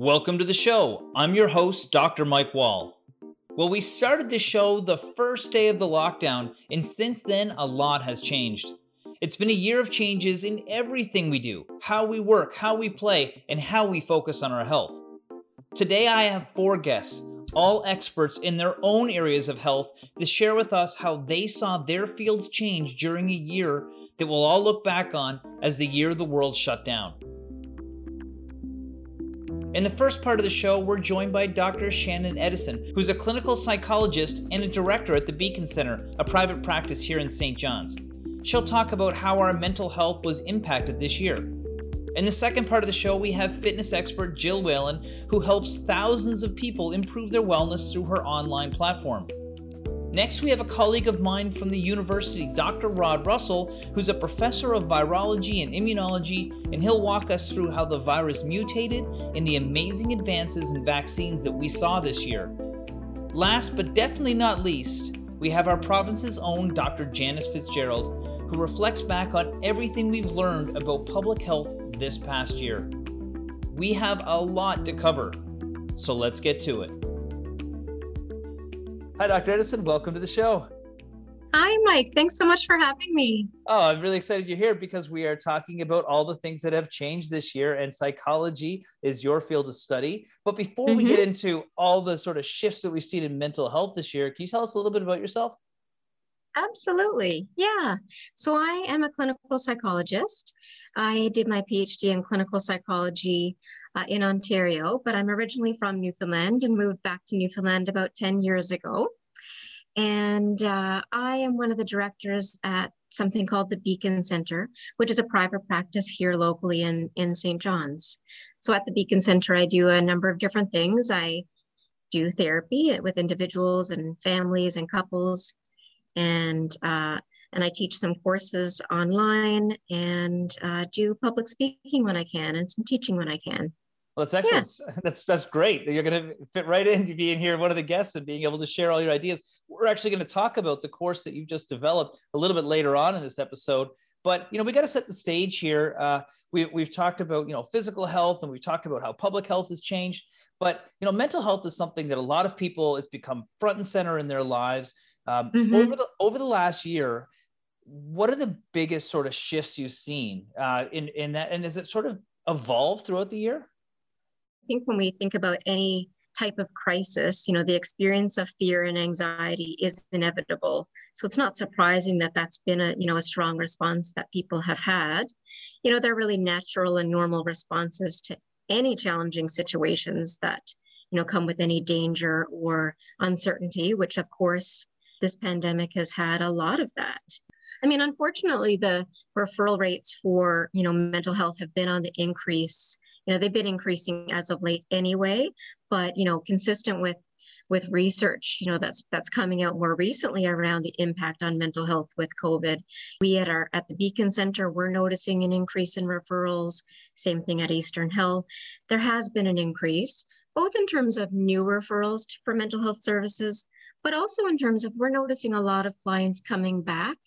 Welcome to the show. I'm your host, Dr. Mike Wall. Well, we started the show the first day of the lockdown, and since then, a lot has changed. It's been a year of changes in everything we do how we work, how we play, and how we focus on our health. Today, I have four guests, all experts in their own areas of health, to share with us how they saw their fields change during a year that we'll all look back on as the year the world shut down. In the first part of the show, we're joined by Dr. Shannon Edison, who's a clinical psychologist and a director at the Beacon Center, a private practice here in St. John's. She'll talk about how our mental health was impacted this year. In the second part of the show, we have fitness expert Gill Whelan, who helps thousands of people improve their wellness through her online platform. Next, we have a colleague of mine from the university, Dr. Rod Russell, who's a professor of virology and immunology, and he'll walk us through how the virus mutated and the amazing advances in vaccines that we saw this year. Last but definitely not least, we have our province's own Dr. Janice Fitzgerald, who reflects back on everything we've learned about public health this past year. We have a lot to cover, so let's get to it. Hi, Dr. Edison. Welcome to the show. Hi, Mike. Thanks so much for having me. Oh, I'm really excited you're here because we are talking about all the things that have changed this year, and psychology is your field of study. But before mm-hmm. we get into all the sort of shifts that we've seen in mental health this year, can you tell us a little bit about yourself? Absolutely. Yeah. So I am a clinical psychologist. I did my PhD in clinical psychology uh, in Ontario, but I'm originally from Newfoundland and moved back to Newfoundland about 10 years ago. And uh, I am one of the directors at something called the Beacon Center, which is a private practice here locally in, in St. John's. So at the Beacon Center, I do a number of different things. I do therapy with individuals and families and couples, and uh, and I teach some courses online and uh, do public speaking when I can and some teaching when I can. Well, that's excellent. Yeah. That's that's great. You're going to fit right into being here, one of the guests, and being able to share all your ideas. We're actually going to talk about the course that you've just developed a little bit later on in this episode. But you know, we got to set the stage here. Uh, we, we've talked about you know physical health, and we've talked about how public health has changed. But you know, mental health is something that a lot of people it's become front and center in their lives. Um, mm-hmm. Over the over the last year, what are the biggest sort of shifts you've seen uh, in in that, and has it sort of evolved throughout the year? I think when we think about any type of crisis, you know, the experience of fear and anxiety is inevitable. So it's not surprising that that's been a, you know, a strong response that people have had. You know, they're really natural and normal responses to any challenging situations that, you know, come with any danger or uncertainty, which of course this pandemic has had a lot of that. I mean, unfortunately, the referral rates for you know mental health have been on the increase. You know, they've been increasing as of late anyway, but you know, consistent with with research, you know, that's that's coming out more recently around the impact on mental health with COVID. We at our at the Beacon Center, we're noticing an increase in referrals. Same thing at Eastern Health. There has been an increase, both in terms of new referrals for mental health services, but also in terms of we're noticing a lot of clients coming back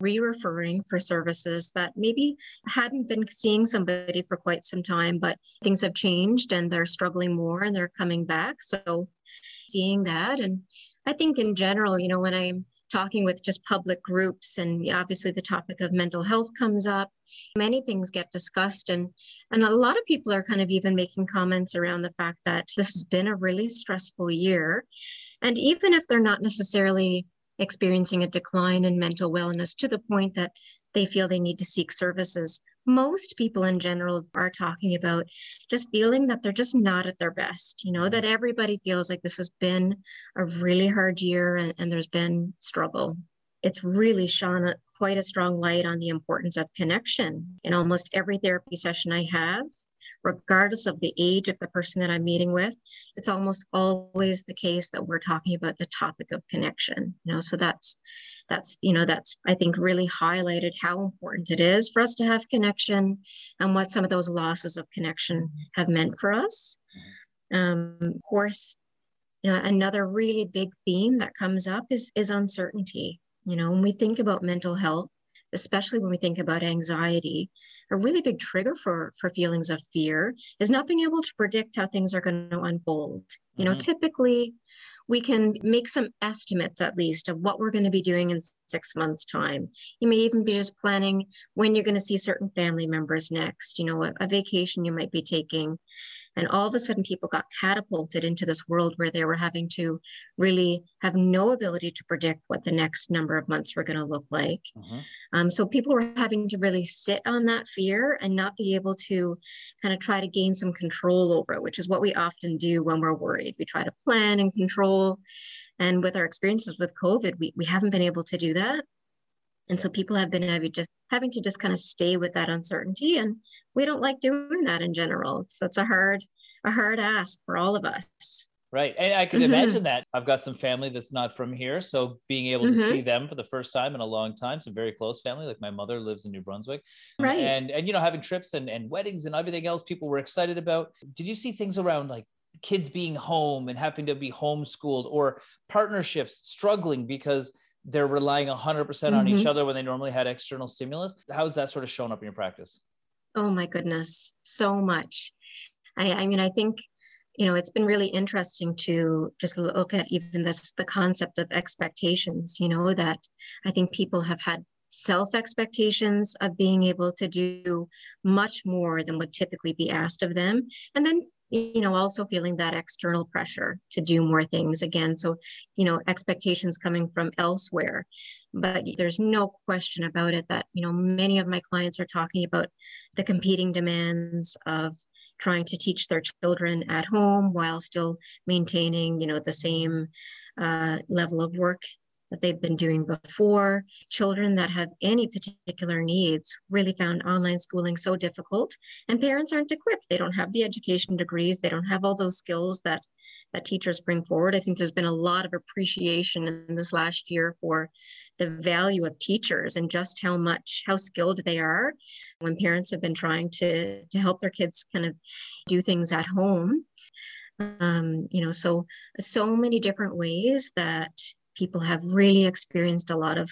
re-referring for services that maybe hadn't been seeing somebody for quite some time, but things have changed and they're struggling more and they're coming back. So seeing that. And I think in general, you know, when I'm talking with just public groups and obviously the topic of mental health comes up, many things get discussed and and a lot of people are kind of even making comments around the fact that this has been a really stressful year. And even if they're not necessarily experiencing a decline in mental wellness to the point that they feel they need to seek services. Most people in general are talking about just feeling that they're just not at their best, you know, that everybody feels like this has been a really hard year and, and there's been struggle. It's really shone quite a strong light on the importance of connection. In almost every therapy session I have, regardless of the age of the person that I'm meeting with, it's almost always the case that we're talking about the topic of connection. You know, so that's that's you know that's I think really highlighted how important it is for us to have connection and what some of those losses of connection have meant for us. Um, of course, you know, another really big theme that comes up is is uncertainty. You know, when we think about mental health, especially when we think about anxiety, a really big trigger for for feelings of fear is not being able to predict how things are going to unfold. You know, mm-hmm. typically we can make some estimates at least of what we're going to be doing in six months time you may even be just planning when you're going to see certain family members next you know a, a vacation you might be taking and all of a sudden, people got catapulted into this world where they were having to really have no ability to predict what the next number of months were going to look like. Mm-hmm. Um, so people were having to really sit on that fear and not be able to kind of try to gain some control over it, which is what we often do when we're worried. We try to plan and control. And with our experiences with COVID, we, we haven't been able to do that. And so people have been having just having to just kind of stay with that uncertainty. And we don't like doing that in general. So it's a hard, a hard ask for all of us. Right. And I can mm-hmm. imagine that. I've got some family that's not from here. So being able to mm-hmm. see them for the first time in a long time, some very close family, like my mother lives in New Brunswick. Right. And and you know, having trips and, and weddings and everything else people were excited about. Did you see things around like kids being home and having to be homeschooled or partnerships struggling because they're relying 100% on mm-hmm. each other when they normally had external stimulus? How's that sort of shown up in your practice? Oh my goodness, so much. I, I mean, I think you know it's been really interesting to just look at even this the concept of expectations. You know that I think people have had self expectations of being able to do much more than would typically be asked of them, and then you know also feeling that external pressure to do more things again. So you know expectations coming from elsewhere. But there's no question about it that you know many of my clients are talking about the competing demands of trying to teach their children at home while still maintaining you know the same uh, level of work that they've been doing before. Children that have any particular needs really found online schooling so difficult, and parents aren't equipped. They don't have the education degrees, they don't have all those skills that that teachers bring forward. I think there's been a lot of appreciation in this last year for the value of teachers and just how much how skilled they are when parents have been trying to to help their kids kind of do things at home um, you know so so many different ways that people have really experienced a lot of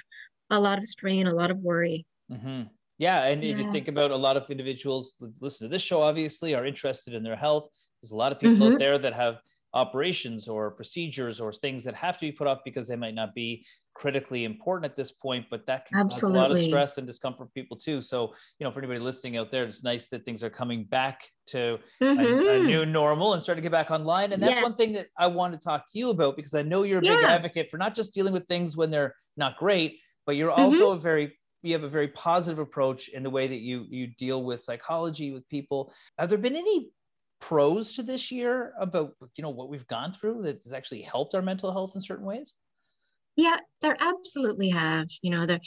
a lot of strain, a lot of worry. Mm-hmm. Yeah, and yeah. you think about a lot of individuals listen to this show, obviously, are interested in their health. There's a lot of people mm-hmm. out there that have operations or procedures or things that have to be put off because they might not be critically important at this point, but that can Absolutely. cause a lot of stress and discomfort for people too. So, you know, for anybody listening out there, it's nice that things are coming back to mm-hmm. a, a, mm-hmm. new normal and starting to get back online. And that's yes. one thing that I want to talk to you about because I know you're a yeah. big advocate for not just dealing with things when they're not great, but you're mm-hmm. also a very you have a very positive approach in the way that you you deal with psychology with people. Have there been any pros to this year about you know what we've gone through that has actually helped our mental health in certain ways? Yeah, there absolutely have. You know, the,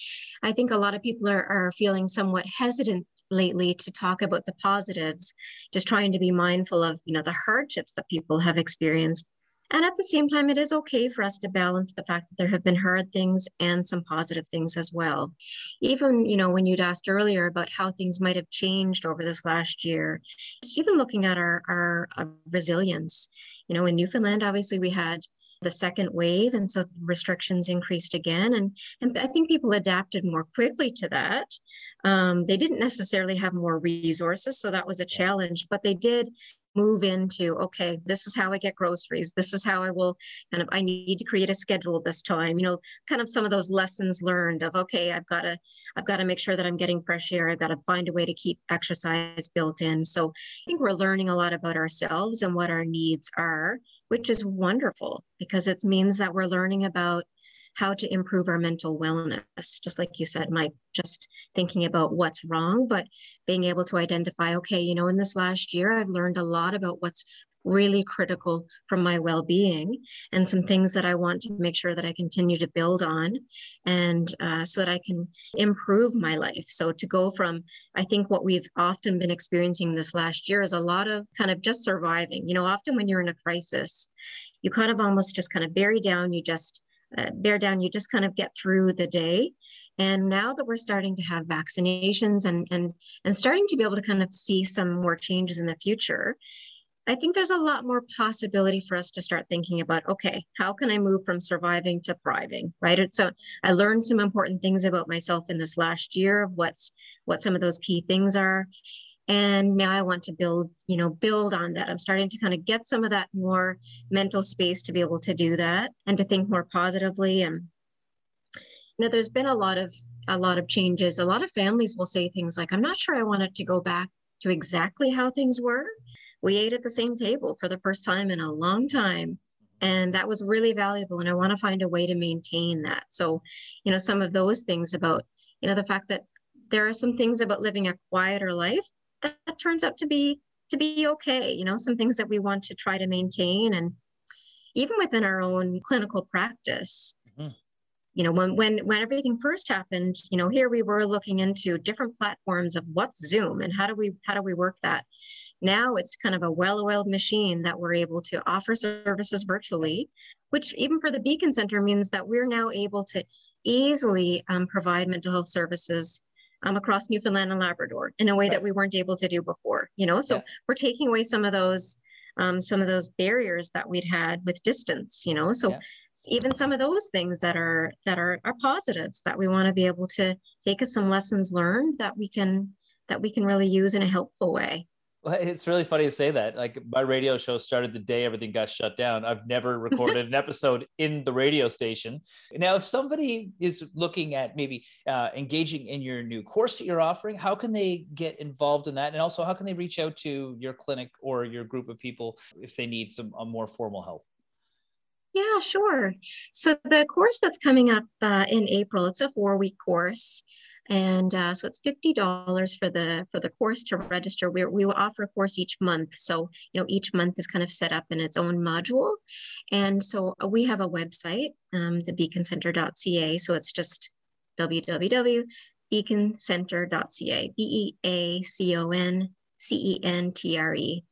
I think a lot of people are, are feeling somewhat hesitant lately to talk about the positives, just trying to be mindful of, you know, the hardships that people have experienced. And at the same time, it is okay for us to balance the fact that there have been hard things and some positive things as well. Even, you know, when you'd asked earlier about how things might have changed over this last year, just even looking at our, our, our resilience, you know, in Newfoundland, obviously we had the second wave and so restrictions increased again and and i think people adapted more quickly to that. Um, they didn't necessarily have more resources so that was a challenge but they did move into okay this is how i get groceries this is how i will kind of i need to create a schedule this time you know kind of some of those lessons learned of okay i've got to i've got to make sure that i'm getting fresh air i've got to find a way to keep exercise built in. So i think we're learning a lot about ourselves and what our needs are which is wonderful because it means that we're learning about how to improve our mental wellness. Just like you said, Mike, just thinking about what's wrong, but being able to identify, okay, you know, in this last year, I've learned a lot about what's really critical for my well-being and some things that i want to make sure that i continue to build on and uh, so that i can improve my life. So to go from i think what we've often been experiencing this last year is a lot of kind of just surviving. You know often when you're in a crisis you kind of almost just kind of bury down you just uh, bear down you just kind of get through the day. And now that we're starting to have vaccinations and and and starting to be able to kind of see some more changes in the future I think there's a lot more possibility for us to start thinking about okay, how can I move from surviving to thriving, right? So I learned some important things about myself in this last year of what's what some of those key things are. And now I want to build, you know, build on that. I'm starting to kind of get some of that more mental space to be able to do that and to think more positively. And you know, there's been a lot of a lot of changes. A lot of families will say things like, I'm not sure I wanted to go back to exactly how things were we ate at the same table for the first time in a long time and that was really valuable and i want to find a way to maintain that. So you know some of those things about you know the fact that there are some things about living a quieter life that, that turns out to be to be okay you know some things that we want to try to maintain and even within our own clinical practice. Mm-hmm. you know when when when everything first happened you know here we were looking into different platforms of what's zoom and how do we how do we work that now it's kind of a well-oiled machine that we're able to offer services virtually, which even for the Beacon Center means that we're now able to easily um, provide mental health services um, across Newfoundland and Labrador in a way that we weren't able to do before. You know, so yeah. we're taking away some of those um, some of those barriers that we'd had with distance. You know, so yeah. even some of those things that are that are are positives that we want to be able to take us some lessons learned that we can that we can really use in a helpful way. Well, it's really funny to say that. Like my radio show started the day everything got shut down. I've never recorded an episode in the radio station. Now, if somebody is looking at maybe uh, engaging in your new course that you're offering, how can they get involved in that? And also, how can they reach out to your clinic or your group of people if they need some a more formal help? Yeah, sure. So the course that's coming up uh, in April, it's a four-week course and uh, so it's fifty dollars for the for the course to register. We we will offer a course each month, so you know each month is kind of set up in its own module, and so uh, we have a website, um, the beaconcenter.ca. So it's just www.beaconcenter.ca, b e a c o n C-E-N-T-R-E.ca.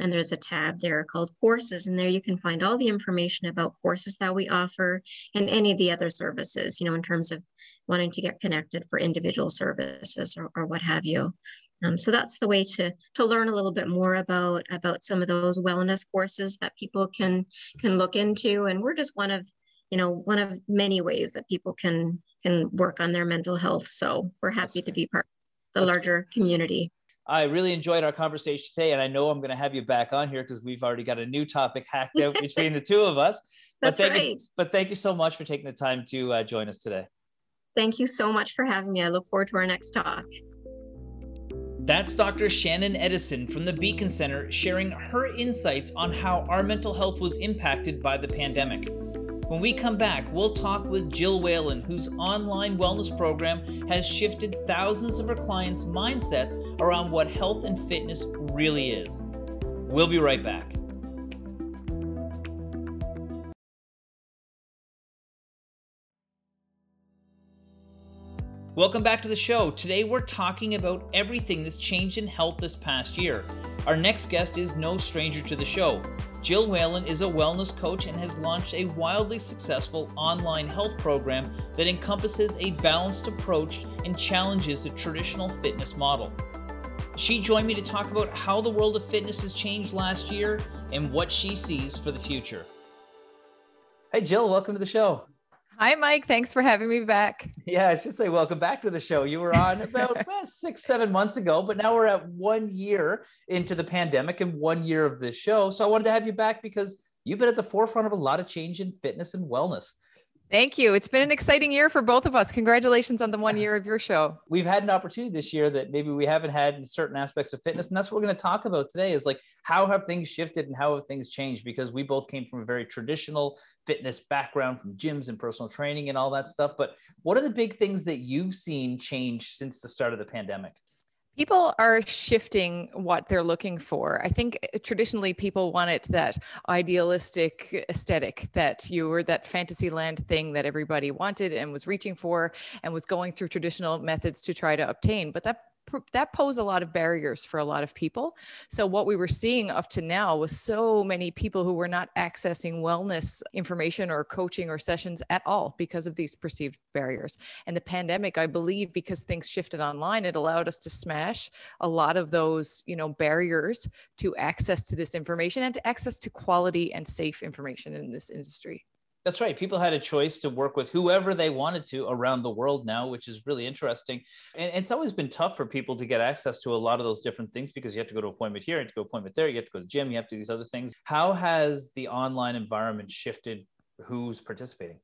And there's a tab there called courses. And there you can find all the information about courses that we offer and any of the other services, you know, in terms of wanting to get connected for individual services or, or what have you. Um, so that's the way to to learn a little bit more about about some of those wellness courses that people can can look into. And we're just one of you know one of many ways that people can can work on their mental health. So we're happy to be part of the larger community. I really enjoyed our conversation today, and I know I'm going to have you back on here because we've already got a new topic hacked out between the two of us. That's but thank right. You, but thank you so much for taking the time to uh, join us today. Thank you so much for having me. I look forward to our next talk. That's Dr. Shannon Edison from the Beacon Center sharing her insights on how our mental health was impacted by the pandemic. When we come back, we'll talk with Gill Whelan, whose online wellness program has shifted thousands of her clients' mindsets around what health and fitness really is. We'll be right back. Welcome back to the show. Today we're talking about everything that's changed in health this past year. Our next guest is no stranger to the show. Gill Whelan is a wellness coach and has launched a wildly successful online health program that encompasses a balanced approach and challenges the traditional fitness model. She joined me to talk about how the world of fitness has changed last year and what she sees for the future. Hey, Gill, welcome to the show. Hi, Mike. Thanks for having me back. Yeah, I should say welcome back to the show. You were on about six, seven months ago, but now we're at one year into the pandemic and one year of this show. So I wanted to have you back because you've been at the forefront of a lot of change in fitness and wellness. Thank you. It's been an exciting year for both of us. Congratulations on the one year of your show. We've had an opportunity this year that maybe we haven't had in certain aspects of fitness. And that's what we're going to talk about today is like how have things shifted and how have things changed? Because we both came from a very traditional fitness background from gyms and personal training and all that stuff. But what are the big things that you've seen change since the start of the pandemic? People are shifting what they're looking for. I think eh, traditionally people wanted that idealistic aesthetic that you were that fantasy land thing that everybody wanted and was reaching for and was going through traditional methods to try to obtain. But that that pose a lot of barriers for a lot of people. So what we were seeing up to now was so many people who were not accessing wellness information or coaching or sessions at all because of these perceived barriers. And the pandemic, I believe, because things shifted online, it allowed us to smash a lot of those, you know, barriers to access to this information and to access to quality and safe information in this industry. That's right. People had a choice to work with whoever they wanted to around the world now, which is really interesting. And it's always been tough for people to get access to a lot of those different things because you have to go to appointment here, you have to go appointment there, you have to go to gym, you have to do these other things. How has the online environment shifted who's participating?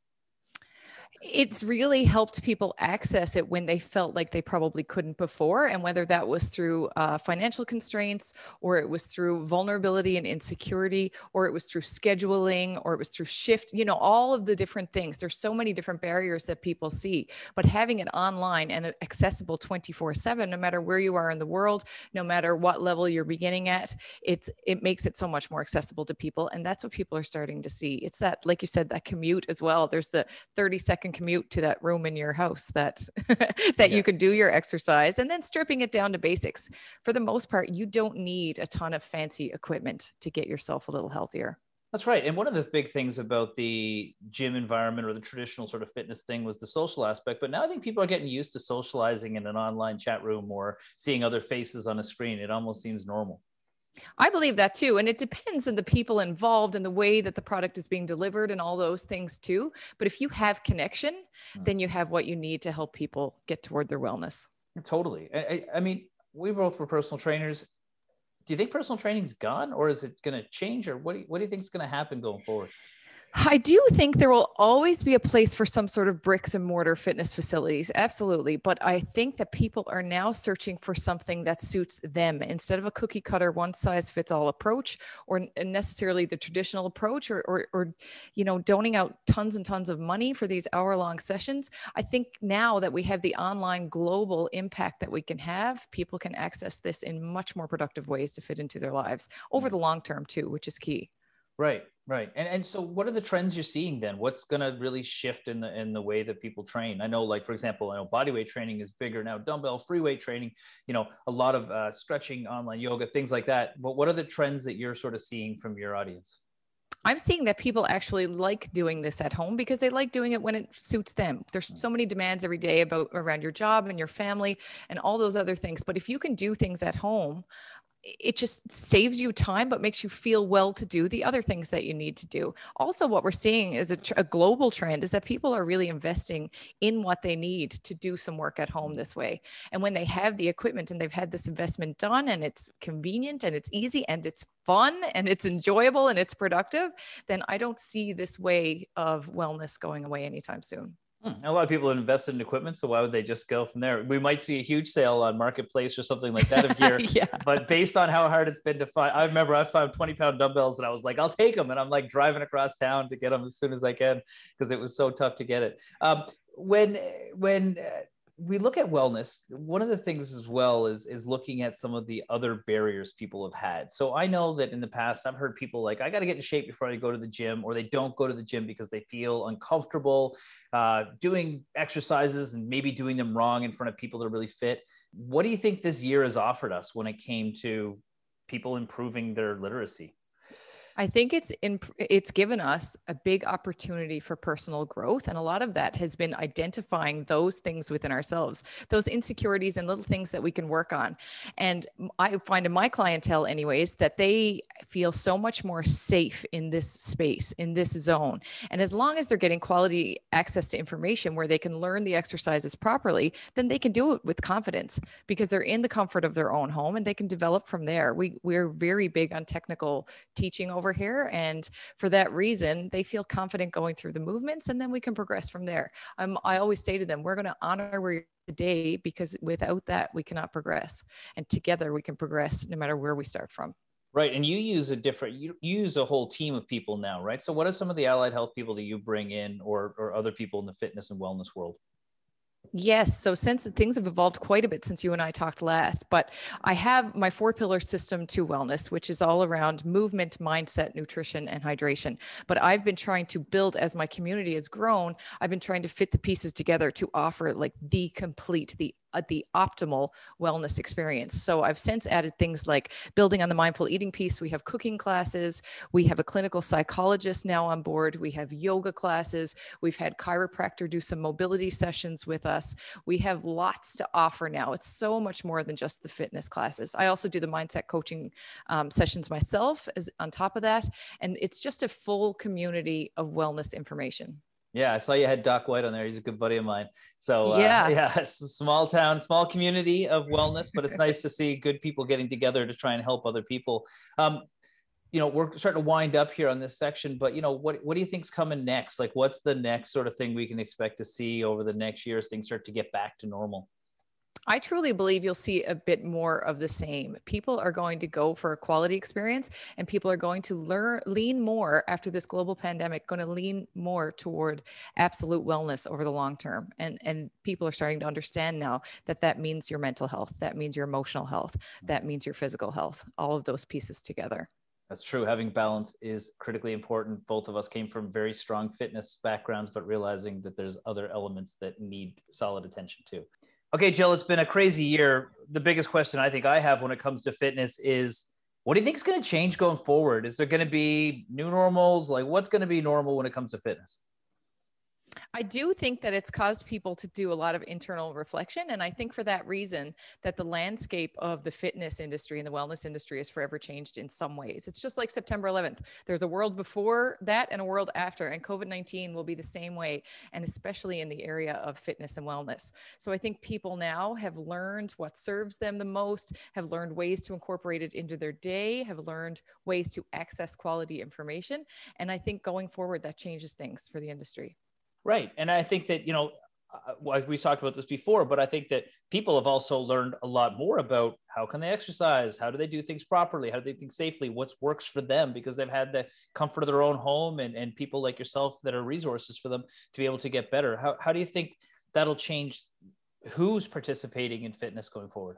It's really helped people access it when they felt like they probably couldn't before. And whether that was through uh, financial constraints, or it was through vulnerability and insecurity, or it was through scheduling, or it was through shift, you know, all of the different things. There's so many different barriers that people see. But having it online and accessible 24 7, no matter where you are in the world, no matter what level you're beginning at, it's it makes it so much more accessible to people. And that's what people are starting to see. It's that, like you said, that commute as well. There's the 30 second commute to that room in your house that that yeah. you can do your exercise and then stripping it down to basics for the most part you don't need a ton of fancy equipment to get yourself a little healthier that's right. And one of the big things about the gym environment or the traditional sort of fitness thing was the social aspect. But now I think people are getting used to socializing in an online chat room or seeing other faces on a screen. It almost seems normal. I believe that too. And it depends on the people involved and the way that the product is being delivered and all those things too. But if you have connection, mm. then you have what you need to help people get toward their wellness. Totally. I, I mean, we both were personal trainers. Do you think personal training's gone or is it going to change or what do you, what do you think is going to happen going forward? I do think there will always be a place for some sort of bricks and mortar fitness facilities. Absolutely. But I think that people are now searching for something that suits them instead of a cookie cutter, one size fits all approach or necessarily the traditional approach or, or, or, you know, doning out tons and tons of money for these hour long sessions. I think now that we have the online global impact that we can have, people can access this in much more productive ways to fit into their lives over the long term too, which is key. Right, right. And and so what are the trends you're seeing then? What's going to really shift in the in the way that people train? I know like for example, I know body weight training is bigger now, dumbbell free weight training, you know, a lot of uh, stretching, online yoga, things like that. But what are the trends that you're sort of seeing from your audience? I'm seeing that people actually like doing this at home because they like doing it when it suits them. There's so many demands every day about around your job and your family and all those other things. But if you can do things at home, it just saves you time but makes you feel well to do the other things that you need to do also what we're seeing is a, tr- a, global trend is that people are really investing in what they need to do some work at home this way and when they have the equipment and they've had this investment done and it's convenient and it's easy and it's fun and it's enjoyable and it's productive then i don't see this way of wellness going away anytime soon. A lot of people have invested in equipment, so why would they just go from there? We might see a huge sale on marketplace or something like that of gear. yeah. But based on how hard it's been to find, I remember I found 20 pound dumbbells and I was like, I'll take them. And I'm like driving across town to get them as soon as I can because it was so tough to get it. Um, when when uh, we look at wellness one of the things as well is is looking at some of the other barriers people have had. So i know that in the past i've heard people like i got to get in shape before i go to the gym or they don't go to the gym because they feel uncomfortable uh, doing exercises and maybe doing them wrong in front of people that are really fit. What do you think this year has offered us when it came to people improving their literacy I think it's in it's given us a big opportunity for personal growth and a lot of that has been identifying those things within ourselves, those insecurities and little things that we can work on. And I find in my clientele anyways that they feel so much more safe in this space, in this zone. And as long as they're getting quality access to information where they can learn the exercises properly, then they can do it with confidence because they're in the comfort of their own home and they can develop from there. We we're very big on technical teaching over over here. And for that reason, they feel confident going through the movements and then we can progress from there. Um, I always say to them, we're going to honor where you're today because without that, we cannot progress. And together we can progress no matter where we start from. Right. And you use a different, you use a whole team of people now, right? So what are some of the allied health people that you bring in or, or other people in the fitness and wellness world? Yes. So since things have evolved quite a bit since you and I talked last, but I have my four pillar system to wellness, which is all around movement, mindset, nutrition, and hydration. But I've been trying to build as my community has grown, I've been trying to fit the pieces together to offer like the complete, the the optimal wellness experience. So I've since added things like building on the mindful eating piece. We have cooking classes. We have a clinical psychologist now on board. We have yoga classes. We've had chiropractor do some mobility sessions with us. We have lots to offer now. It's so much more than just the fitness classes. I also do the mindset coaching um, sessions myself as on top of that. And it's just a full community of wellness information. Yeah, I saw you had Doc White on there. He's a good buddy of mine. So uh, yeah, yeah, it's a small town, small community of wellness, but it's nice to see good people getting together to try and help other people. Um, you know, we're starting to wind up here on this section, but you know, what what do you think's coming next? Like, what's the next sort of thing we can expect to see over the next year as things start to get back to normal? I truly believe you'll see a bit more of the same. People are going to go for a quality experience and people are going to learn lean more after this global pandemic going to lean more toward absolute wellness over the long term. And and people are starting to understand now that that means your mental health, that means your emotional health, that means your physical health, all of those pieces together. That's true. Having balance is critically important. Both of us came from very strong fitness backgrounds, but realizing that there's other elements that need solid attention too. Okay, Gill, it's been a crazy year. The biggest question I think I have when it comes to fitness is what do you think is going to change going forward? Is there going to be new normals? Like, what's going to be normal when it comes to fitness? I do think that it's caused people to do a lot of internal reflection. And I think for that reason, that the landscape of the fitness industry and the wellness industry is forever changed in some ways. It's just like September 11th. There's a world before that and a world after. And COVID 19 will be the same way, and especially in the area of fitness and wellness. So I think people now have learned what serves them the most, have learned ways to incorporate it into their day, have learned ways to access quality information. And I think going forward, that changes things for the industry. Right. And I think that, you know, uh, we talked about this before, but I think that people have also learned a lot more about how can they exercise, how do they do things properly, how do they think safely, what works for them, because they've had the comfort of their own home and, and people like yourself that are resources for them to be able to get better. How, how do you think that'll change who's participating in fitness going forward?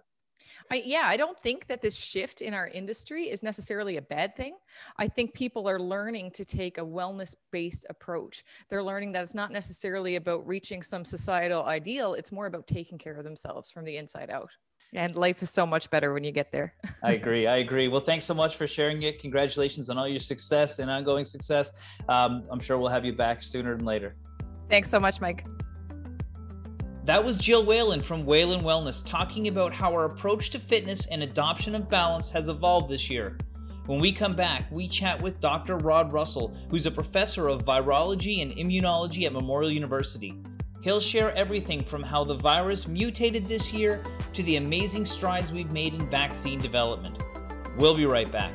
I, yeah, I don't think that this shift in our industry is necessarily a bad thing. I think people are learning to take a wellness based approach. They're learning that it's not necessarily about reaching some societal ideal, it's more about taking care of themselves from the inside out. And life is so much better when you get there. I agree. I agree. Well, thanks so much for sharing it. Congratulations on all your success and ongoing success. Um, I'm sure we'll have you back sooner than later. Thanks so much, Mike. That was Gill Whelan from Whelan Wellness talking about how our approach to fitness and adoption of balance has evolved this year. When we come back, we chat with Dr. Rod Russell, who's a professor of virology and immunology at Memorial University. He'll share everything from how the virus mutated this year to the amazing strides we've made in vaccine development. We'll be right back.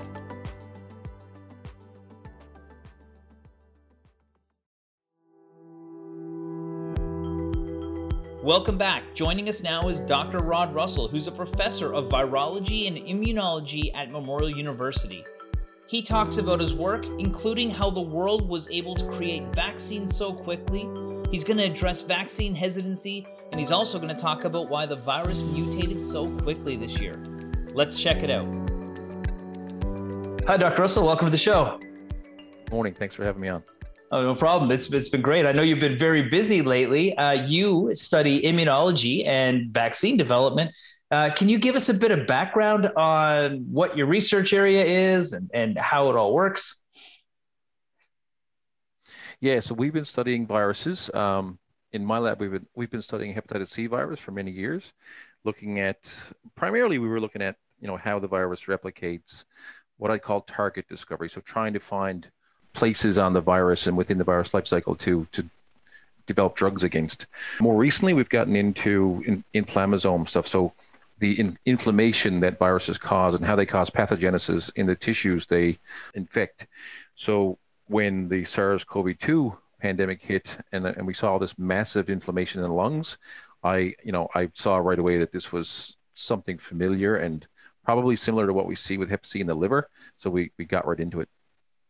Welcome back. Joining us now is Dr. Rod Russell, who's a professor of virology and immunology at Memorial University. He talks about his work, including how the world was able to create vaccines so quickly. He's going to address vaccine hesitancy, and he's also going to talk about why the virus mutated so quickly this year. Let's check it out. Hi, Dr. Russell. Welcome to the show. Morning. Thanks for having me on. Oh, no problem. It's, it's been great. I know you've been very busy lately. Uh, you study immunology and vaccine development. Uh, can you give us a bit of background on what your research area is and, and how it all works? Yeah, so we've been studying viruses. Um, in my lab, we've been, we've been studying hepatitis C virus for many years, looking at primarily we were looking at you know how the virus replicates, what I call target discovery. So trying to find places on the virus and within the virus life cycle to to develop drugs against. More recently, we've gotten into in, inflammasome stuff. So the in, inflammation that viruses cause and how they cause pathogenesis in the tissues they infect. So when the SARS-CoV-2 pandemic hit and, and we saw this massive inflammation in the lungs, I you know I saw right away that this was something familiar and probably similar to what we see with Hep C in the liver. So we, we got right into it.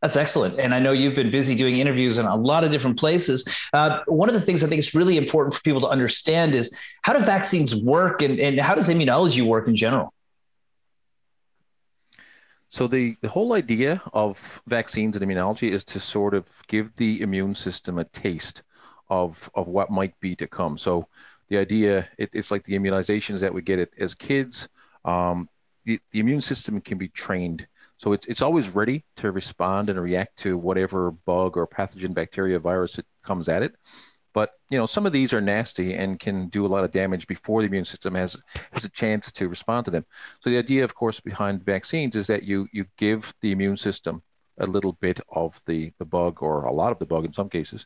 That's excellent. And I know you've been busy doing interviews in a lot of different places. Uh, one of the things I think is really important for people to understand is how do vaccines work and, and how does immunology work in general? So the, the whole idea of vaccines and immunology is to sort of give the immune system a taste of, of what might be to come. So the idea it, it's like the immunizations that we get as kids. Um, the, the immune system can be trained. So it's, it's always ready to respond and react to whatever bug or pathogen, bacteria, virus that comes at it. But you know, some of these are nasty and can do a lot of damage before the immune system has has a chance to respond to them. So the idea, of course, behind vaccines is that you you give the immune system a little bit of the the bug or a lot of the bug in some cases,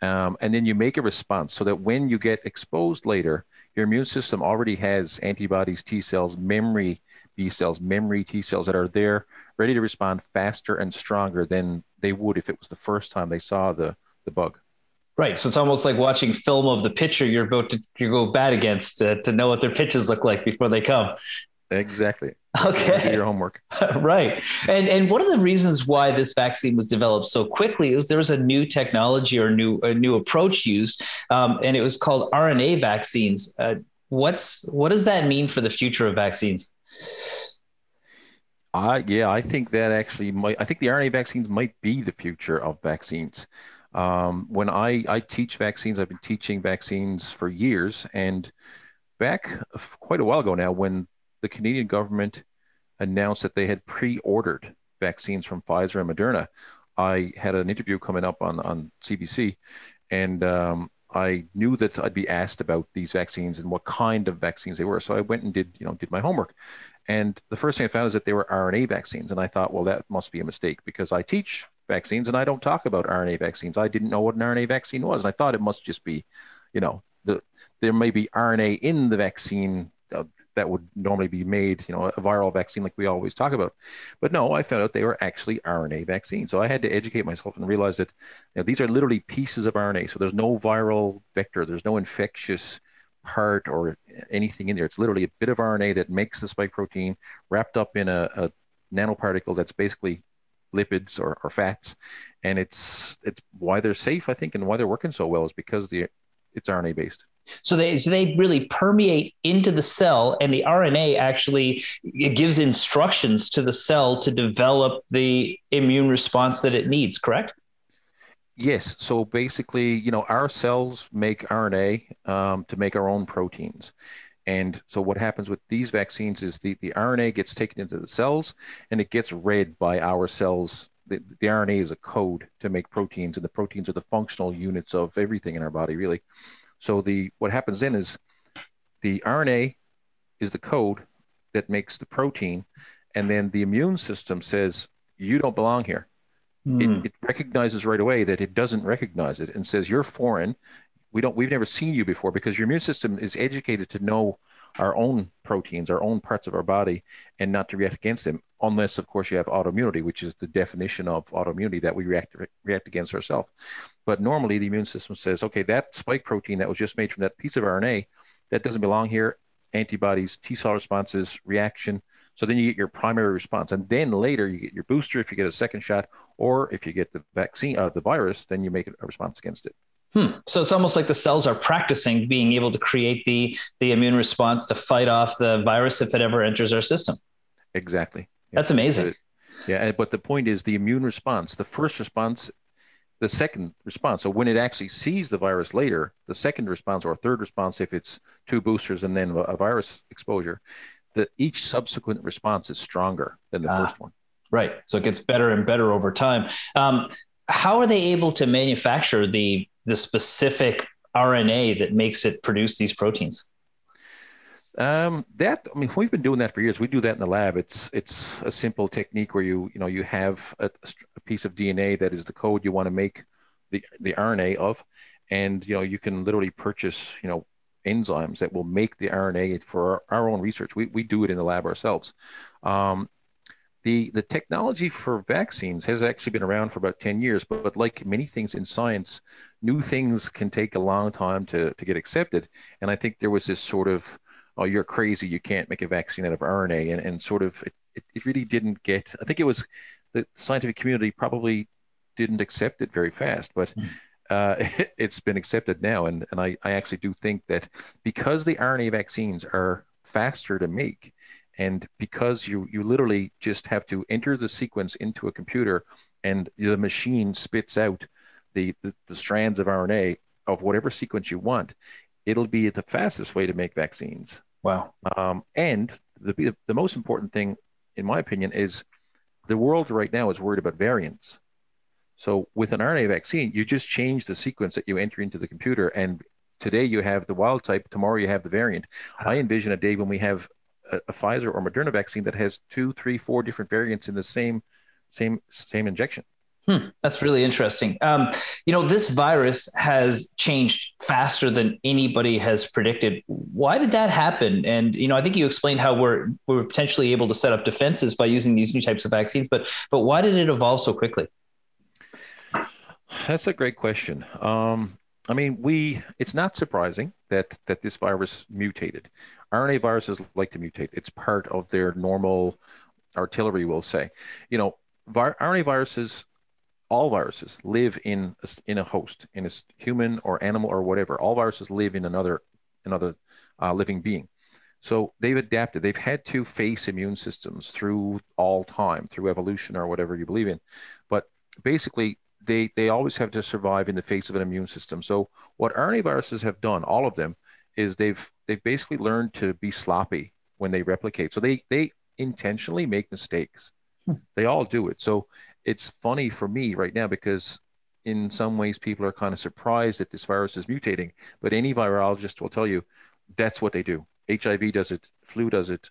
um, and then you make a response so that when you get exposed later, your immune system already has antibodies, T cells, memory B cells, memory T cells that are there ready to respond faster and stronger than they would if it was the first time they saw the the bug. Right. So it's almost like watching film of the pitcher you're about to you go bat against to, to know what their pitches look like before they come. Exactly. Okay. Do your homework. right. And and one of the reasons why this vaccine was developed so quickly was there was a new technology or new a new approach used, um, and it was called RNA vaccines. Uh, what's what does that mean for the future of vaccines? Uh, yeah, I think that actually might. I think the RNA vaccines might be the future of vaccines. Um, when I, I teach vaccines, I've been teaching vaccines for years. And back quite a while ago now, when the Canadian government announced that they had pre ordered vaccines from Pfizer and Moderna, I had an interview coming up on, on CBC. And um, I knew that I'd be asked about these vaccines and what kind of vaccines they were. So I went and did, you know, did my homework. And the first thing I found is that they were RNA vaccines. And I thought, well, that must be a mistake because I teach vaccines, and I don't talk about RNA vaccines. I didn't know what an RNA vaccine was, and I thought it must just be, you know, the there may be RNA in the vaccine that would normally be made, you know, a viral vaccine like we always talk about. But no, I found out they were actually RNA vaccines. So I had to educate myself and realize that you know, these are literally pieces of RNA. So there's no viral vector, there's no infectious part or anything in there. It's literally a bit of RNA that makes the spike protein wrapped up in a, a nanoparticle that's basically lipids or, or fats, and it's it's why they're safe, I think, and why they're working so well is because the it's RNA based. So they so they really permeate into the cell, and the RNA actually it gives instructions to the cell to develop the immune response that it needs. Correct? Yes. So basically, you know, our cells make RNA um, to make our own proteins. And so what happens with these vaccines is the, the RNA gets taken into the cells and it gets read by our cells. The, the RNA is a code to make proteins, and the proteins are the functional units of everything in our body, really. So the what happens then is the RNA is the code that makes the protein, and then the immune system says, You don't belong here. Mm. It, hmm. it recognizes right away that it doesn't recognize it and says, You're foreign we don't we've never seen you before because your immune system is educated to know our own proteins, our own parts of our body, and not to react against them, unless, of course, you have autoimmunity, which is the definition of autoimmunity that we react react against ourselves. But normally, the immune system says, okay, that spike protein that was just made from that piece of RNA, that doesn't belong here. Antibodies, T cell responses, reaction. So then you get your primary response, and then later you get your booster if you get a second shot, or if you get the vaccine, uh, the virus, then you make a response against it. Hmm. So it's almost like the cells are practicing being able to create the the immune response to fight off the virus if it ever enters our system. Exactly. That's amazing. Yeah, but the point is the immune response, the first response, the second response. So when it actually sees the virus later, the second response or third response, if it's two boosters and then a virus exposure, that each subsequent response is stronger than the ah, first one. Right. So it gets better and better over time. Um, how are they able to manufacture the the specific RNA that makes it produce these proteins? Um, that I mean, we've been doing that for years. We do that in the lab. It's it's a simple technique where you you know you have a, a piece of DNA that is the code you want to make the the RNA of, and you know you can literally purchase you know enzymes that will make the RNA for our, our own research. We we do it in the lab ourselves. Um, the the technology for vaccines has actually been around for about 10 years but, but like many things in science new things can take a long time to, to get accepted and i think there was this sort of oh you're crazy you can't make a vaccine out of rna and, and sort of it, it really didn't get i think it was the scientific community probably didn't accept it very fast but mm. uh, it, has been accepted now and, and I, I actually do think that because the rna vaccines are faster to make and because you you literally just have to enter the sequence into a computer and the machine spits out the, the, the strands of RNA of whatever sequence you want, it'll be the fastest way to make vaccines. Wow. Um, and the the most important thing, in my opinion, is the world right now is worried about variants. So with an RNA vaccine, you just change the sequence that you enter into the computer, and today you have the wild type, tomorrow you have the variant. I envision a day when we have a, a Pfizer or Moderna vaccine that has two, three, four different variants in the same same same injection. Hmm, that's really interesting. Um, you know, this virus has changed faster than anybody has predicted. Why did that happen? And you know, I think you explained how we're we're potentially able to set up defenses by using these new types of vaccines. But but why did it evolve so quickly? That's a great question. Um, I mean, we it's not surprising that that this virus mutated. RNA viruses like to mutate. It's part of their normal artillery, we'll say. You know, vi- RNA viruses, all viruses live in a, in a host, in a human or animal or whatever. All viruses live in another another uh, living being. So they've adapted. They've had to face immune systems through all time, through evolution or whatever you believe in. But basically, they they always have to survive in the face of an immune system. So what RNA viruses have done, all of them, is they've they've basically learned to be sloppy when they replicate. So they they intentionally make mistakes. Hmm. They all do it. So it's funny for me right now because in some ways people are kind of surprised that this virus is mutating, but any virologist will tell you that's what they do. HIV does it, flu does it,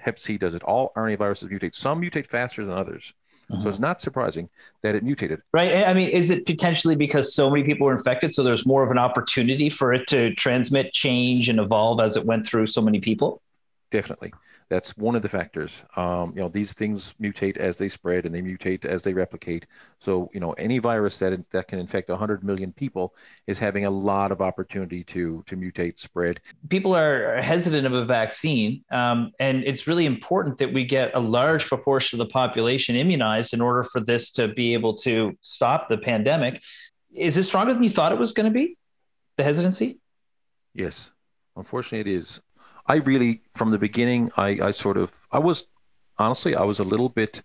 Hep C does it. All RNA viruses mutate. Some mutate faster than others. Mm-hmm. So it's not surprising that it mutated. Right. I mean, is it potentially because so many people were infected, so there's more of an opportunity for it to transmit, change, and evolve as it went through so many people? Definitely that's one of the factors. Um, you know, these things mutate as they spread and they mutate as they replicate. So, you know, any virus that that can infect 100 million people is having a lot of opportunity to to mutate, spread. People are hesitant of a vaccine, um, and it's really important that we get a large proportion of the population immunized in order for this to be able to stop the pandemic. Is it stronger than you thought it was going to be? The hesitancy? Yes, unfortunately, it is. I really, from the beginning, I, I sort of, I was, honestly, I was a little bit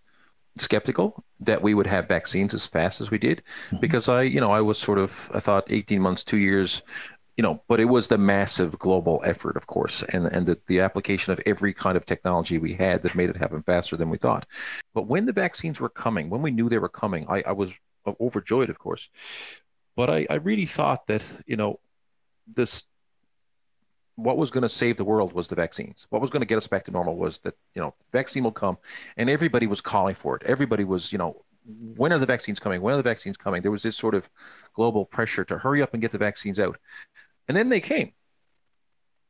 skeptical that we would have vaccines as fast as we did mm-hmm. because I, you know, I was sort of, I thought 18 months, two years, you know, but it was the massive global effort, of course, and, and the, the application of every kind of technology we had that made it happen faster than we thought. But when the vaccines were coming, when we knew they were coming, I, I was overjoyed, of course. But I, I really thought that, you know, this what was going to save the world was the vaccines. What was going to get us back to normal was that you know vaccine will come, and everybody was calling for it. Everybody was you know when are the vaccines coming? When are the vaccines coming? There was this sort of global pressure to hurry up and get the vaccines out, and then they came,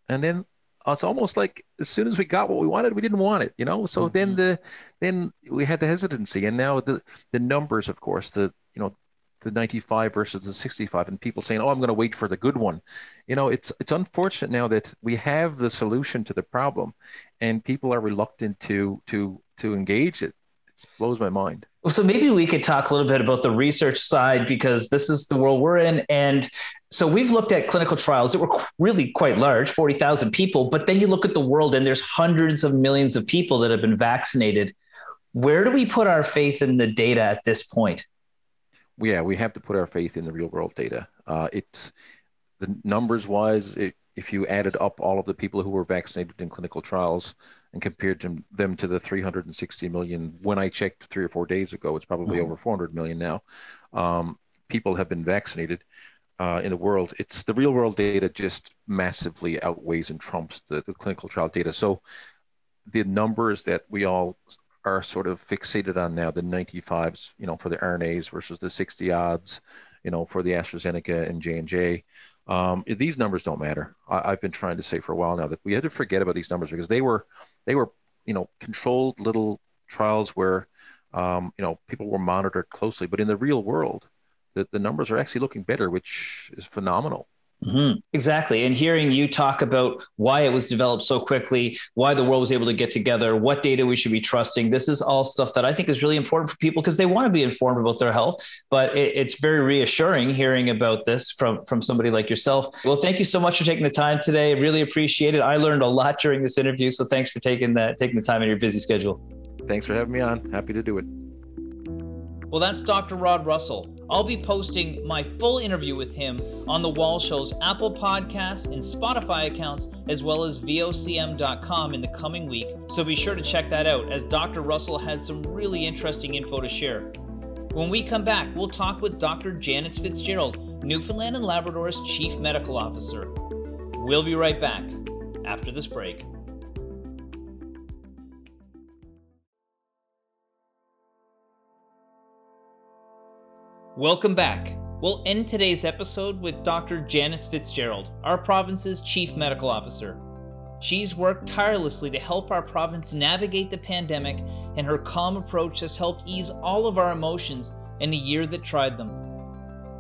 and then it's almost like as soon as we got what we wanted, we didn't want it, you know. So mm-hmm. then the then we had the hesitancy, and now the the numbers, of course, the you know the 95 versus the 65 and people saying oh i'm going to wait for the good one you know it's it's unfortunate now that we have the solution to the problem and people are reluctant to to to engage it it blows my mind well, so maybe we could talk a little bit about the research side because this is the world we're in. And so we've looked at clinical trials that were really quite large 40,000 people. But then you look at the world and there's hundreds of millions of people that have been vaccinated. Where do we put our faith in the data at this point? Yeah, we have to put our faith in the real world data. Uh, it's the numbers wise, it, if you added up all of the people who were vaccinated in clinical trials and compared them, them to the 360 million, when I checked three or four days ago, it's probably mm-hmm. over 400 million now. Um, people have been vaccinated uh, in the world. It's the real world data just massively outweighs and trumps the, the clinical trial data. So the numbers that we all are sort of fixated on now the 95s, you know, for the RNAs versus the 60 odds, you know, for the AstraZeneca and J and J. Um, these numbers don't matter. I, have been trying to say for a while now that we had to forget about these numbers because they were, they were, you know, controlled little trials where, um, you know, people were monitored closely. But in the real world, the, the numbers are actually looking better, which is phenomenal. Mm-hmm. Exactly. And hearing you talk about why it was developed so quickly, why the world was able to get together, what data we should be trusting. This is all stuff that I think is really important for people because they want to be informed about their health. But it, it's very reassuring hearing about this from, from somebody like yourself. Well, thank you so much for taking the time today. Really appreciate it. I learned a lot during this interview. So thanks for taking that, taking the time in your busy schedule. Thanks for having me on. Happy to do it. Well, that's Dr. Rod Russell I'll be posting my full interview with him on the Wall Show's Apple Podcasts and Spotify accounts, as well as VOCM.com in the coming week. So be sure to check that out, as Dr. Russell had some really interesting info to share. When we come back, we'll talk with Dr. Janice Fitzgerald, Newfoundland and Labrador's Chief Medical Officer. We'll be right back after this break. Welcome back. We'll end today's episode with Dr. Janice Fitzgerald, our province's Chief Medical Officer. She's worked tirelessly to help our province navigate the pandemic, and her calm approach has helped ease all of our emotions in a year that tried them.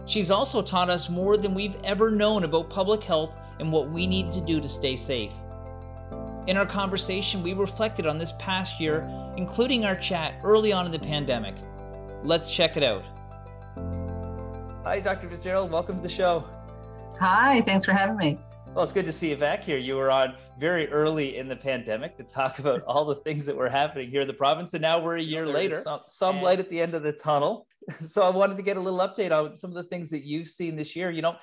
She's also taught us more than we've ever known about public health and what we needed to do to stay safe. In our conversation, we reflected on this past year, including our chat early on in the pandemic. Let's check it out. Hi, Dr. Fitzgerald. Welcome to the show. Hi, thanks for having me. Well, it's good to see you back here. You were on very early in the pandemic to talk about all the things that were happening here in the province, and now we're a year later. Some, some and... light at the end of the tunnel. So I wanted to get a little update on some of the things that you've seen this year. You know,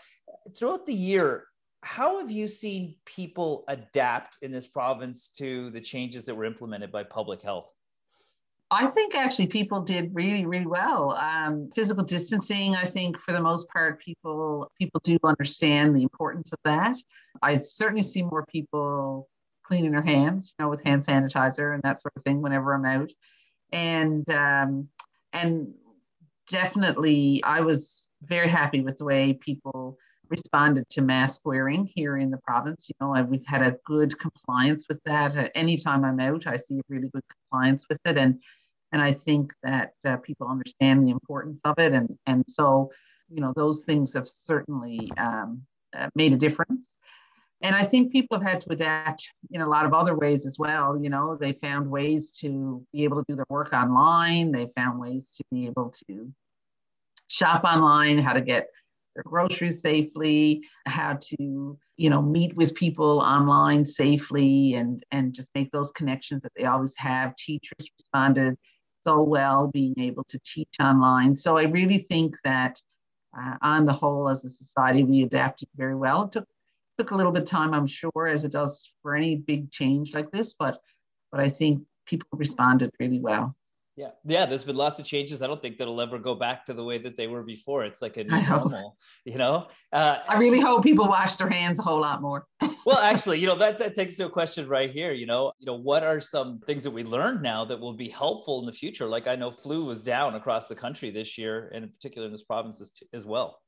throughout the year, how have you seen people adapt in this province to the changes that were implemented by public health? I think actually people did really, really well. Um, physical distancing, I think for the most part, people people do understand the importance of that. I certainly see more people cleaning their hands, you know, with hand sanitizer and that sort of thing whenever I'm out. And um, and definitely, I was very happy with the way people responded to mask wearing here in the province. You know, we've had a good compliance with that. anytime I'm out, I see really good compliance with it, and and I think that uh, people understand the importance of it. And, and so, you know, those things have certainly um, uh, made a difference. And I think people have had to adapt in a lot of other ways as well. You know, they found ways to be able to do their work online. They found ways to be able to shop online, how to get their groceries safely, how to, you know, meet with people online safely and, and just make those connections that they always have. Teachers responded so well being able to teach online. So I really think that uh, on the whole, as a society, we adapted very well. It took took a little bit of time, I'm sure, as it does for any big change like this, but but I think people responded really well. Yeah, yeah. There's been lots of changes. I don't think that'll ever go back to the way that they were before. It's like a new normal, you know. Uh, I really hope people wash their hands a whole lot more. well, actually, you know that, that takes to a question right here. You know, you know, what are some things that we learned now that will be helpful in the future? Like I know flu was down across the country this year, and in particular in this province as, as well.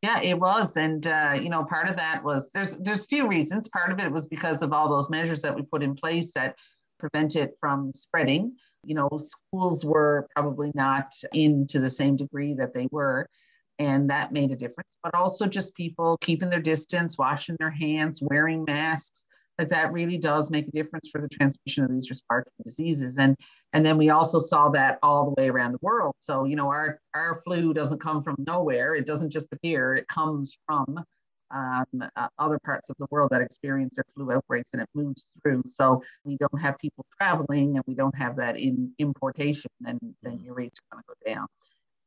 Yeah, it was, and uh, you know, part of that was there's there's few reasons. Part of it was because of all those measures that we put in place that prevent it from spreading you know, schools were probably not in to the same degree that they were. And that made a difference. But also just people keeping their distance, washing their hands, wearing masks. Like that really does make a difference for the transmission of these respiratory diseases. And and then we also saw that all the way around the world. So, you know, our our flu doesn't come from nowhere. It doesn't just appear. It comes from um, uh, other parts of the world that experience their flu outbreaks and it moves through. So we don't have people traveling and we don't have that in importation, then then your rates are going to go down.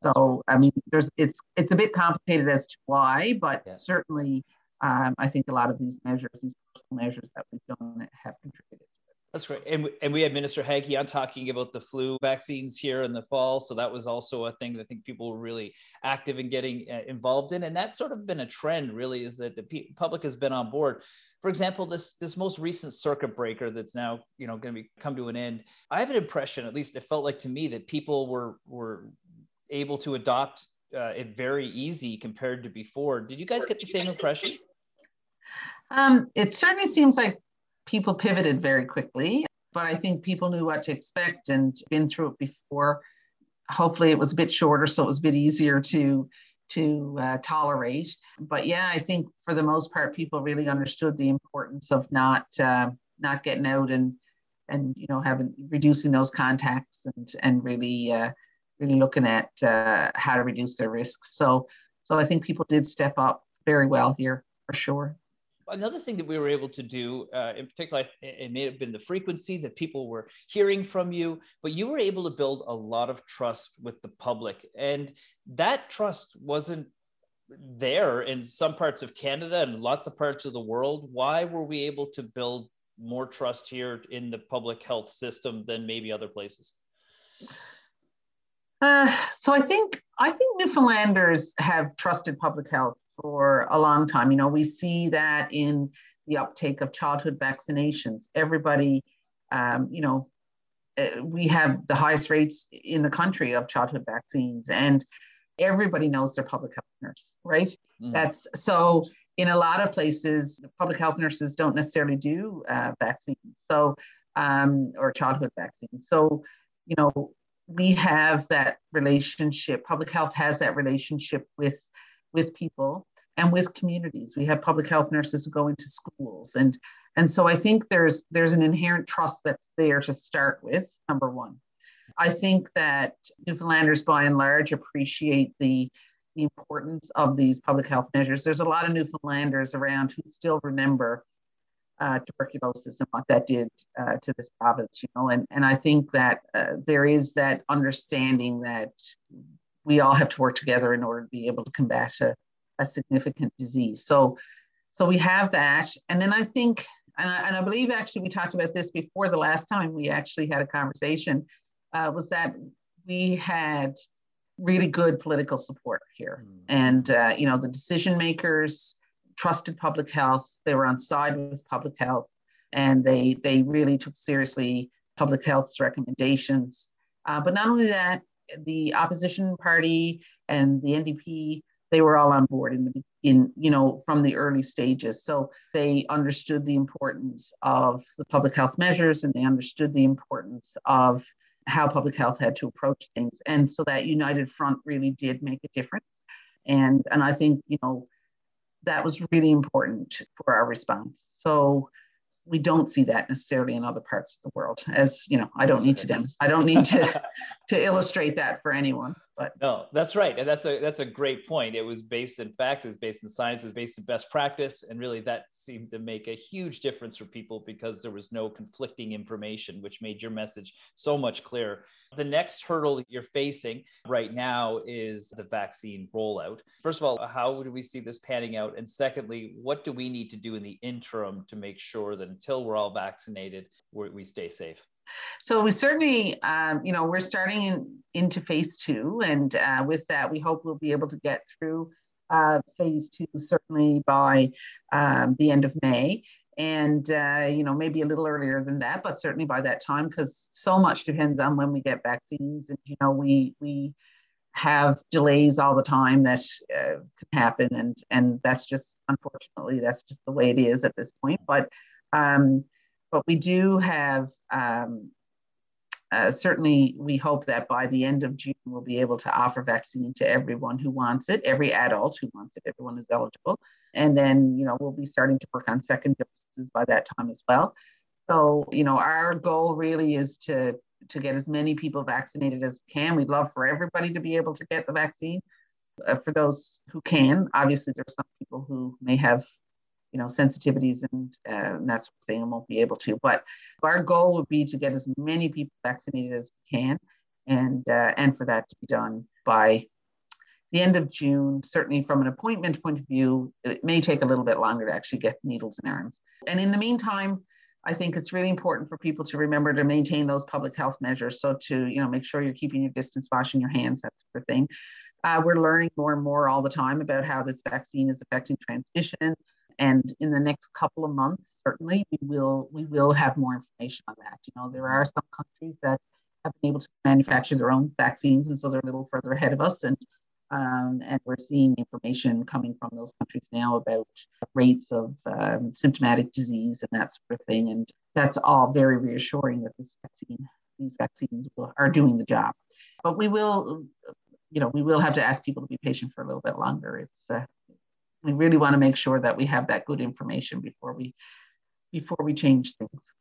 So I mean, there's it's it's a bit complicated as to why, but yeah. certainly um, I think a lot of these measures, these measures that we've done, have contributed. That's great. And, and we had Minister Haggie on talking about the flu vaccines here in the fall. So that was also a thing that I think people were really active in getting uh, involved in. And that's sort of been a trend, really, is that the public has been on board. For example, this this most recent circuit breaker that's now you know going to be come to an end. I have an impression, at least it felt like to me, that people were were able to adopt uh, it very easy compared to before. Did you guys get the same impression? Um, it certainly seems like people pivoted very quickly, but I think people knew what to expect and been through it before. Hopefully, it was a bit shorter, so it was a bit easier to to uh, tolerate. But yeah, I think for the most part, people really understood the importance of not uh, not getting out and and you know having reducing those contacts and and really uh, really looking at uh, how to reduce their risks. So so I think people did step up very well here for sure. Another thing that we were able to do, uh, in particular, it may have been the frequency that people were hearing from you, but you were able to build a lot of trust with the public. And that trust wasn't there in some parts of Canada and lots of parts of the world. Why were we able to build more trust here in the public health system than maybe other places? Uh, so I think I think Newfoundlanders have trusted public health for a long time. You know, we see that in the uptake of childhood vaccinations. Everybody, um, you know, uh, we have the highest rates in the country of childhood vaccines, and everybody knows their public health nurse, right? Mm. That's so. In a lot of places, public health nurses don't necessarily do uh, vaccines, so um, or childhood vaccines. So, you know, we have that relationship public health has that relationship with with people and with communities. We have public health nurses who go into schools. And and so i think there's there's an inherent trust that's there to start with number one. I think that newfoundlanders by and large appreciate the the importance of these public health measures. There's a lot of newfoundlanders around who still remember uh, tuberculosis and what that did uh, to this province, you know, and, and I think that uh, there is that understanding that we all have to work together in order to be able to combat a, a significant disease. So, so we have that, and then I think, and I, and I believe actually we talked about this before the last time we actually had a conversation, uh, was that we had really good political support here, mm. and uh, you know the decision makers trusted public health. They were on side with public health, and they they really took seriously public health's recommendations. Uh, but not only that, the opposition party and the NDP they were all on board in the in you know from the early stages. So they understood the importance of the public health measures, and they understood the importance of how public health had to approach things. And so that united front really did make a difference. And and I think you know that was really important for our response. So we don't see that necessarily in other parts of the world as you know i don't need to dem- i don't need to to illustrate that for anyone but no that's right and that's a that's a great point. It was based in facts it was based in science it was based in best practice and really that seemed to make a huge difference for people because there was no conflicting information which made your message so much clearer. The next hurdle you're facing right now is the vaccine rollout. First of all how do we see this panning out? And secondly what do we need to do in the interim to make sure that until we're all vaccinated we stay safe so we certainly, um, you know, we're starting in, into phase two, and uh, with that, we hope we'll be able to get through uh, phase two certainly by um, the end of May, and uh, you know maybe a little earlier than that, but certainly by that time, because so much depends on when we get vaccines, and you know we we have delays all the time that uh, can happen, and and that's just unfortunately that's just the way it is at this point, but. Um, but we do have um, uh, certainly we hope that by the end of June we'll be able to offer vaccine to everyone who wants it, every adult who wants it, everyone who's eligible. And then, you know, we'll be starting to work on second doses by that time as well. So, you know, our goal really is to to get as many people vaccinated as we can. We'd love for everybody to be able to get the vaccine. Uh, for those who can, obviously there's some people who may have you know, sensitivities and, uh, and that sort of thing and won't be able to. But our goal would be to get as many people vaccinated as we can and, uh, and for that to be done by the end of June. Certainly from an appointment point of view, it may take a little bit longer to actually get needles and arms. And in the meantime, I think it's really important for people to remember to maintain those public health measures. So to, you know, make sure you're keeping your distance, washing your hands, that sort of thing. Uh, we're learning more and more all the time about how this vaccine is affecting transmission, and in the next couple of months, certainly we will we will have more information on that. You know, there are some countries that have been able to manufacture their own vaccines, and so they're a little further ahead of us. And um, and we're seeing information coming from those countries now about rates of um, symptomatic disease and that sort of thing. And that's all very reassuring that this vaccine, these vaccines will, are doing the job. But we will, you know, we will have to ask people to be patient for a little bit longer. It's uh, we really want to make sure that we have that good information before we before we change things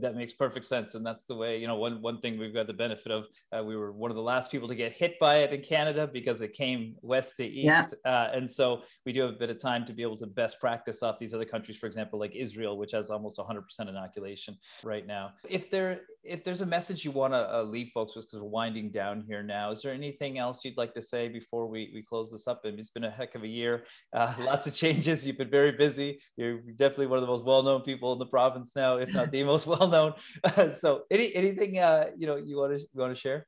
that makes perfect sense, and that's the way. You know, one one thing we've got the benefit of. Uh, we were one of the last people to get hit by it in Canada because it came west to east, yeah. uh, and so we do have a bit of time to be able to best practice off these other countries. For example, like Israel, which has almost 100% inoculation right now. If there if there's a message you want to uh, leave folks with, because we're winding down here now, is there anything else you'd like to say before we we close this up? I mean, it's been a heck of a year, uh, lots of changes. You've been very busy. You're definitely one of the most well known people in the province now, if not the most well known. so, any anything uh, you know you want to you want to share?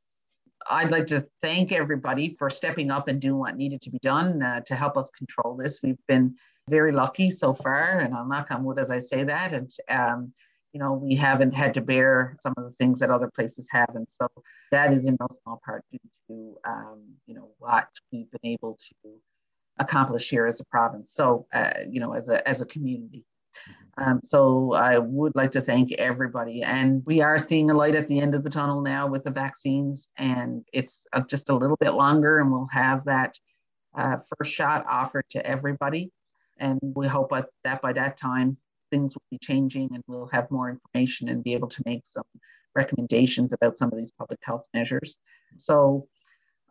I'd like to thank everybody for stepping up and doing what needed to be done uh, to help us control this. We've been very lucky so far, and I'll knock on wood as I say that. And um, you know, we haven't had to bear some of the things that other places have, and so that is in no small part due to um, you know what we've been able to accomplish here as a province. So uh, you know, as a as a community. Um, so I would like to thank everybody. And we are seeing a light at the end of the tunnel now with the vaccines, and it's uh, just a little bit longer, and we'll have that uh, first shot offered to everybody. And we hope that by that time, things will be changing and we'll have more information and be able to make some recommendations about some of these public health measures. So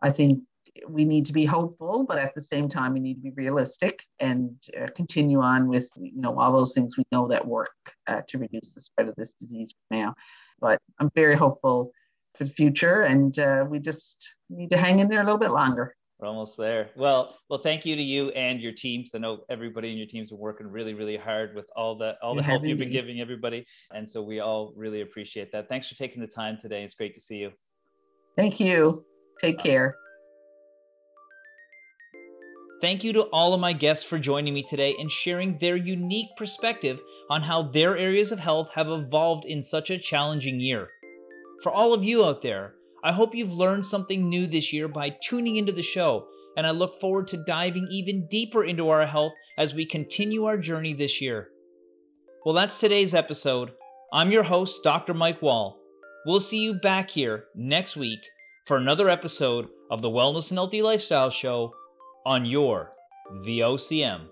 I think we need to be hopeful, but at the same time, we need to be realistic and uh, continue on with you know all those things we know that work uh, to reduce the spread of this disease now. But I'm very hopeful for the future, and uh, we just need to hang in there a little bit longer. We're almost there. Well, well, thank you to you and your teams. I know everybody in your teams are working really, really hard with all the all the you help you've been giving everybody, and so we all really appreciate that. Thanks for taking the time today. It's great to see you. Thank you. Take care. Thank you to all of my guests for joining me today and sharing their unique perspective on how their areas of health have evolved in such a challenging year. For all of you out there, I hope you've learned something new this year by tuning into the show, and I look forward to diving even deeper into our health as we continue our journey this year. Well, that's today's episode. I'm your host, Dr. Mike Wall. We'll see you back here next week for another episode of the Wellness and Healthy Lifestyle Show on your VOCM.